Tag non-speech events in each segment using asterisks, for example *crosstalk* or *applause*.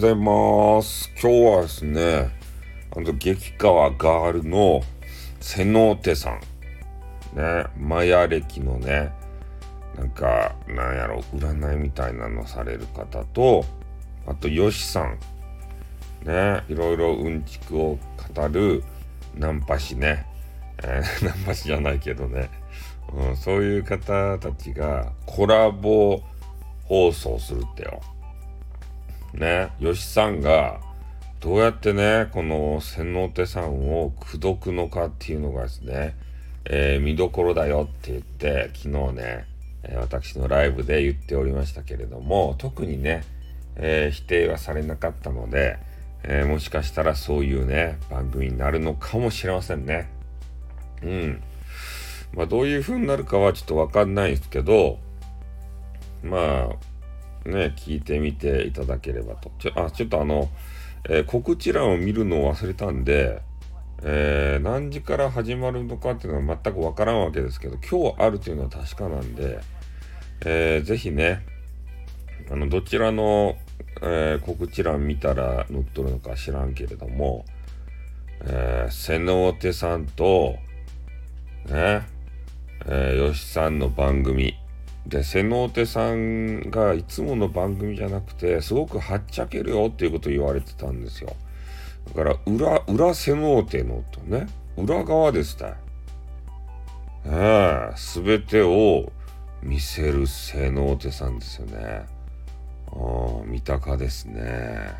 ございます。今日はですね、あの、激川ガールの瀬能手さん。ね、マヤ歴のね、なんか、なんやろ、占いみたいなのされる方と、あと、ヨシさん。ね、いろいろうんちくを語るナンパ師ね。えー *laughs* ナンパ師じゃないけどね、うん。そういう方たちがコラボ放送するってよ。ね、吉さんがどうやってね、この千能手さんを口説くのかっていうのがですね、えー見どころだよって言って、昨日ね、え私のライブで言っておりましたけれども、特にね、えー否定はされなかったので、えーもしかしたらそういうね、番組になるのかもしれませんね。うん。まあ、どういう風になるかはちょっとわかんないですけど、まあ、ね、聞いてみていただければと。ちょ、あ、ちょっとあの、えー告知欄を見るのを忘れたんで、えー何時から始まるのかっていうのは全くわからんわけですけど、今日あるというのは確かなんで、えーぜひね、あの、どちらの、えー告知欄見たら載っとるのか知らんけれども、えー、瀬能手さんと、ね、えー、吉さんの番組。で、瀬能手さんがいつもの番組じゃなくて、すごくはっちゃけるよっていうことを言われてたんですよ。だから、裏、裏瀬能手のとね、裏側ですた。ええすべてを見せる瀬能手さんですよね。ああ、三鷹ですね。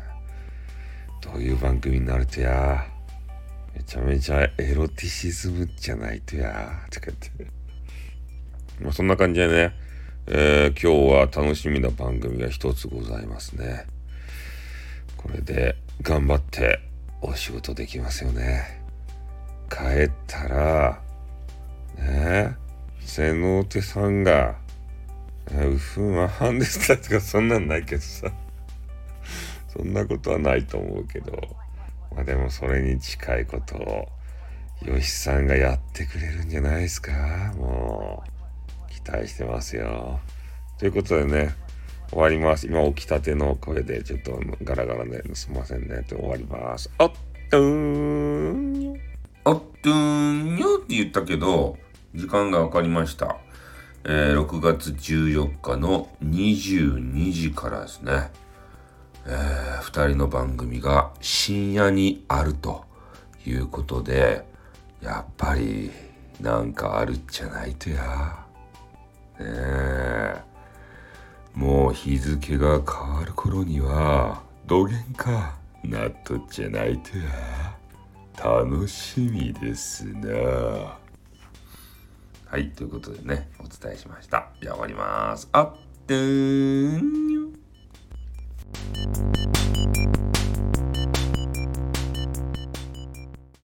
どういう番組になるとや。めちゃめちゃエロティシズムじゃないとや。とかって。まあ、そんな感じでね、えー今日は楽しみな番組が一つございますね。これで頑張ってお仕事できますよね。帰ったら、ね瀬能手さんが、うふんははんでしたとかそんなんないけどさ。そんなことはないと思うけど、まあでもそれに近いことを、よしさんがやってくれるんじゃないですかもう、待してますよ。ということでね、終わります。今起きたての声でちょっとガラガラですいませんね。で終わります。あっとーん。あっとーんよって言ったけど、時間がわかりました。えー6月14日の22時からですね。えー、2人の番組が深夜にあるということでやっぱりなんかあるっちゃないとや。ねもう日付が変わる頃にはどげんかなっとっちゃないとや。楽しみですな。はい、ということでね、お伝えしました。じゃあ終わります。あってーん。